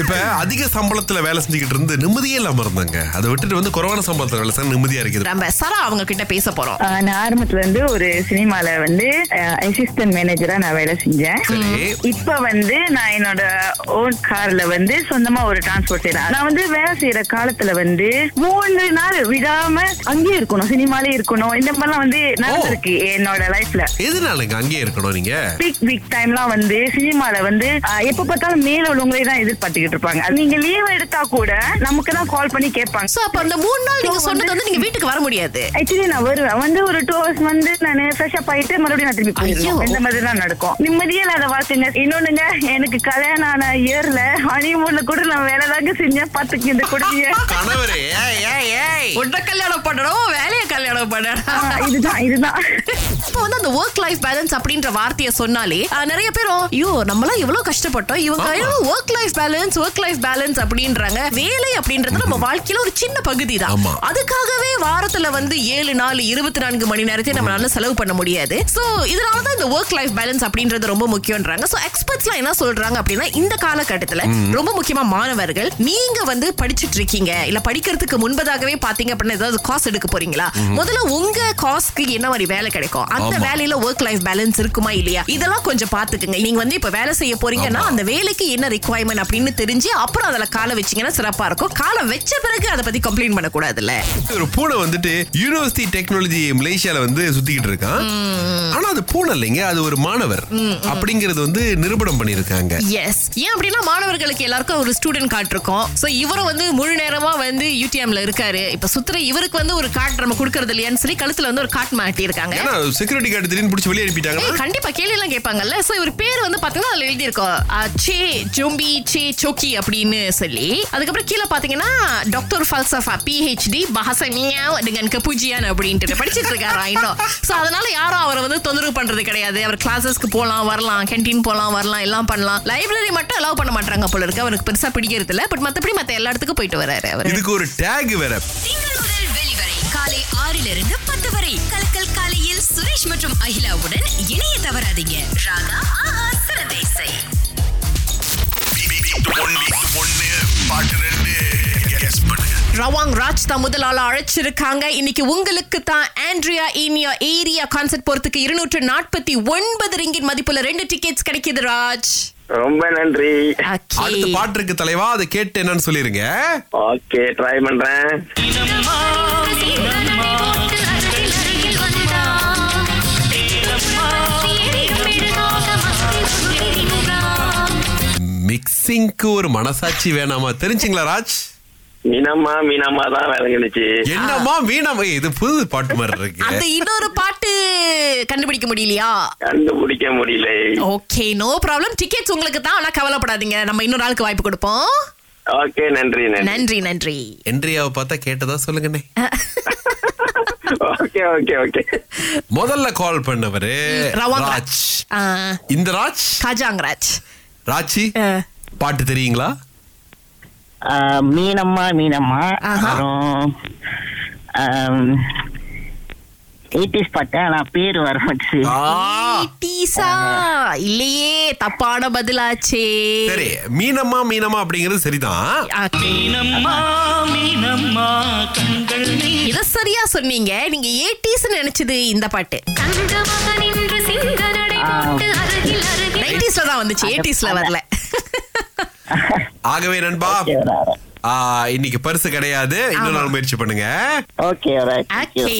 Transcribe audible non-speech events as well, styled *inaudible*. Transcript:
இப்ப அதிக சம்பளத்துல வேலை செஞ்சுக்கிட்டு இருந்து நிம்மதியே இல்லாம இருந்தாங்க. அதை விட்டுட்டு வந்து குறைவான சம்பளத்துல வேலை செய்ய நிம்மதியா இருக்குது. நம்ம சரா அவங்க கிட்ட பேச போறோம். நான் ஆரம்பத்துல இருந்து ஒரு சினிமால வந்து அசிஸ்டன்ட் மேனேஜரா நான் வேலை செஞ்சேன். இப்ப வந்து நான் என்னோட ஓன் கார்ல வந்து சொந்தமா ஒரு டிரான்ஸ்போர்ட் செய்யறேன் நான் வந்து வேலை செய்யற காலத்துல வந்து மூணு நாள் விடாம அங்கேயே இருக்கணும் சினிமாலே இருக்கணும். இந்த மாதிரிலாம் வந்து நடந்திருக்கு என்னோட லைஃப்ல எதனாலங்க அங்கேயே இருக்கணும் நீங்க? பீக் வீக் டைம்லாம் வந்து சினிமால வந்து எப்ப பார்த்தாலும் மேல உள்ளவங்களே தான் எதிர்பார்த்துக்கிட்டு இருப்பாங்க. நீங்க லீவ் எடுத்தா கூட நமக்கு தான் கால் பண்ணி கேட்பாங்க. சோ அப்ப அந்த மூணு நாள் நீங்க சொன்னது வந்து நீங்க வீட்டுக்கு வர முடியாது. ஆக்சுவலி நான் வருவேன். வந்து ஒரு டூ ஹவர்ஸ் வந்து நான் ஃப்ரெஷ் அப் ஆயிட்டு மறுபடியும் நான் திருப்பி ஐயோ. போயிருவேன் இந்த மாதிரி தான் நடக்கும். நிம்மதியே இல்லாத வாழ்க்கைங்க. இன்னொன்னுங்க எனக்கு கல்யாணம் ஆன இயர்ல ஹனிமூன்ல கூட நான் வேலை தாங்க செஞ்சேன். பாத்துக்கு இந்த கொடுங்க கணவரே ஏய், ஏய், ஏய். உன்னை கல்யாணம் பண்ணணும் வேலைய கல்யாணம் பண்ணணும். இதுதான் இதுதான். *laughs* இப்போ வந்து அந்த ஒர்க் லைஃப் பேலன்ஸ் அப்படின்ற வார்த்தையை சொன்னாலே நிறைய பேரும் ஐயோ நம்மளாம் எவ்வளவு கஷ்டப்பட்டோம். இவங்க work life balance work life balance அப்படின்றாங்க. வேலை அப்படின்றது நம்ம வாழ்க்கையில ஒரு சின்ன பகுதி தான். அதுக்காகவே வாரத்துல வந்து ஏழு நாள் இருபத்தி நான்கு மணி நேரத்தை நம்மளால செலவு பண்ண முடியாது. சோ இதனாலதான் இந்த ஒர்க் லைஃப் பேலன்ஸ் அப்படின்றது ரொம்ப முக்கியம்ன்றாங்க. சோ எக்ஸ்பர்ட்ஸ்லாம் என்ன சொல்றாங்க அப்படின்னா இந்த காலகட்டத்துல ரொம்ப முக்கியமா மாணவர்கள் நீங்க வந்து படிச்சிட்டு இருக்கீங்க. இல்ல படிக்கிறதுக்கு முன்பதாகவே பாத்தீங்க அப்படின்னா ஏதாவது காசு எடுக்க போறீங்களா? முதல்ல உங்க காஸ்க்கு என்ன மாதிரி வேலை கிடைக்கும்? அந்த. வேலையில ஒர்க் லைஃப் பேலன்ஸ் இருக்குமா இல்லையா? இதெல்லாம் கொஞ்சம் பாத்துக்குங்க. நீங்க வந்து இப்ப வேலை செய்ய போறீங்கன்னா. அந்த வேலைக்கு என்ன ரிக்குவயர்மெண்ட் அப்படின்னு தெரிஞ்சு அப்புறம் அதுல காலை வச்சீங்கன்னா சிறப்பா இருக்கும். காலை வச்ச பிறகு அதை பத்தி கம்ப்ளைண்ட் பண்ணக்கூடாதுல்ல. ஒரு பூனை வந்துட்டு யூனிவர்சிட்டி டெக்னாலஜி மலேசியால வந்து சுத்திக்கிட்டு இருக்கான். ஆனா அது பூனை இல்லைங்க அது ஒரு மாணவர். அப்படிங்கறது வந்து நிரூபணம் பண்ணிருக்காங்க எஸ் ஏன் அப்படின்னா மாணவர்களுக்கு எல்லாருக்கும் ஒரு ஸ்டூடெண்ட் கார்டு இருக்கும். சோ இவரும் வந்து முழு நேரமா வந்து யூடிஎம்ல இருக்காரு. இப்ப சுத்துற இவருக்கு வந்து ஒரு கார்டு நம்ம கொடுக்கறது இல்லையான்னு சொல்லி கழுத்துல வந்து ஒரு கார்டு மாட்டி இருக்காங்க செக்யூரிட்டி கார்டு திடீர்னு பிடிச்சி வெளியே அனுப்பிட்டாங்கன்னா ஏய், கண்டிப்பா கேள்வி எல்லாம் கேட்பாங்கல்ல. சோ இவர் பேர் வந்து பாத்தீங்கன்னா அதுல எழுதி இருக்கோம் சே ஜோம்பி சே சோக்கி அப்படின்னு சொல்லி. அதுக்கப்புறம் கீழே பாத்தீங்கன்னா டாக்டர் ஃபல்சஃபா பிஹெச்டி பஹசனியா dengan kepujian அப்படின்ட்டு படிச்சிட்டு இருக்காரா இன்னும் சோ அதனால யாரும் அவரை வந்து தொந்தரவு பண்றது கிடையாது. அவர் கிளாஸஸ்க்கு போலாம் வரலாம் கேண்டீன் போலாம் வரலாம் எல்லாம் பண்ணலாம். லைப்ரரி மட்டும் அலோவ் பண்ண மாட்டாங்க போல இருக்கு. அவருக்கு பெருசா பிடிக்கிறது இல்ல. பட் மத்தபடி மத்த எல்லா இடத்துக்கும் போயிட்டு வராரு அவர். இதுக்கு ஒரு டேக் வேற. திங்கள் முதல் வெளிவரை காலை ஆறிலிருந்து பத்து வரை கலக்கல் காலையில் சுரேஷ் மற்றும் அகிலாவுடன் இணைய தவறாதீங்க. ராகா ஆஹா சிறந்த இசை ஒன்னு பாட்டு ரெண்டு கெஸ் பண்ணுங்க ரவாங் ராஜ் தான் முதல் ஆளா அழைச்சிருக்காங்க. இன்னைக்கு உங்களுக்கு தான் ஆண்ட்ரியா இனியா ஏரியா கான்சர்ட் போறதுக்கு இருநூற்று நாற்பத்தி ஒன்பது ரிங்கிட் மதிப்புல ரெண்டு டிக்கெட்ஸ் கிடைக்குது ராஜ். ரொம்ப நன்றி. அடுத்த பாட்டு இருக்கு தலைவா அதை கேட்டு என்னன்னு சொல்லிருங்க. ஓகே ட்ரை பண்றேன். மிக்சிங்க்கு ஒரு மனசாட்சி வேணாமா? தெரிஞ்சுங்களா ராஜ்? மீனம்மா மீனம்மா தான் விளங்குனுச்சு என்னம்மா ஏய், இது புது பாட்டு மாதிரி அந்த இருக்கு இன்னொரு பாட்டு கண்டுபிடிக்க முடியலையா? கண்டுபிடிக்க முடியல. Okay no problem. டிக்கெட்ஸ் உங்களுக்கு தான் ஆனா கவலைப்படாதீங்க. நம்ம இன்னொரு ஆளுக்கு வாய்ப்பு கொடுப்போம். ஓகே நன்றி நன்றி. நன்றி என்றியாவை பார்த்தா கேட்டதா சொல்லுங்கண்ணே. Okay okay okay. முதல்ல கால் பண்ணவரு ராஜ். இந்த ராஜ்? காஜாங் ராஜ் ராச்சி ஆ. பாட்டு தெரியுங்களா? மீனம்மா மீனம்மா. அப்புறம் எயிட்டிஸ் பாட்டு ஆனா பேர் வர இல்லையே தப்பான பதிலாச்சே. சரி மீனம்மா மீனம்மா அப்படிங்கிறது சரிதான். Okay. இத சரியா சொன்னீங்க. நீங்க ஏடிஸ் நினைச்சது இந்த பாட்டு. தான் வந்துச்சு ஏடிஸ்ல வரல. ஆகவே நண்பா ஆ, இன்னைக்கு பரிசு கிடையாது. இன்னொரு நாள் முயற்சி பண்ணுங்க. Okay Okay.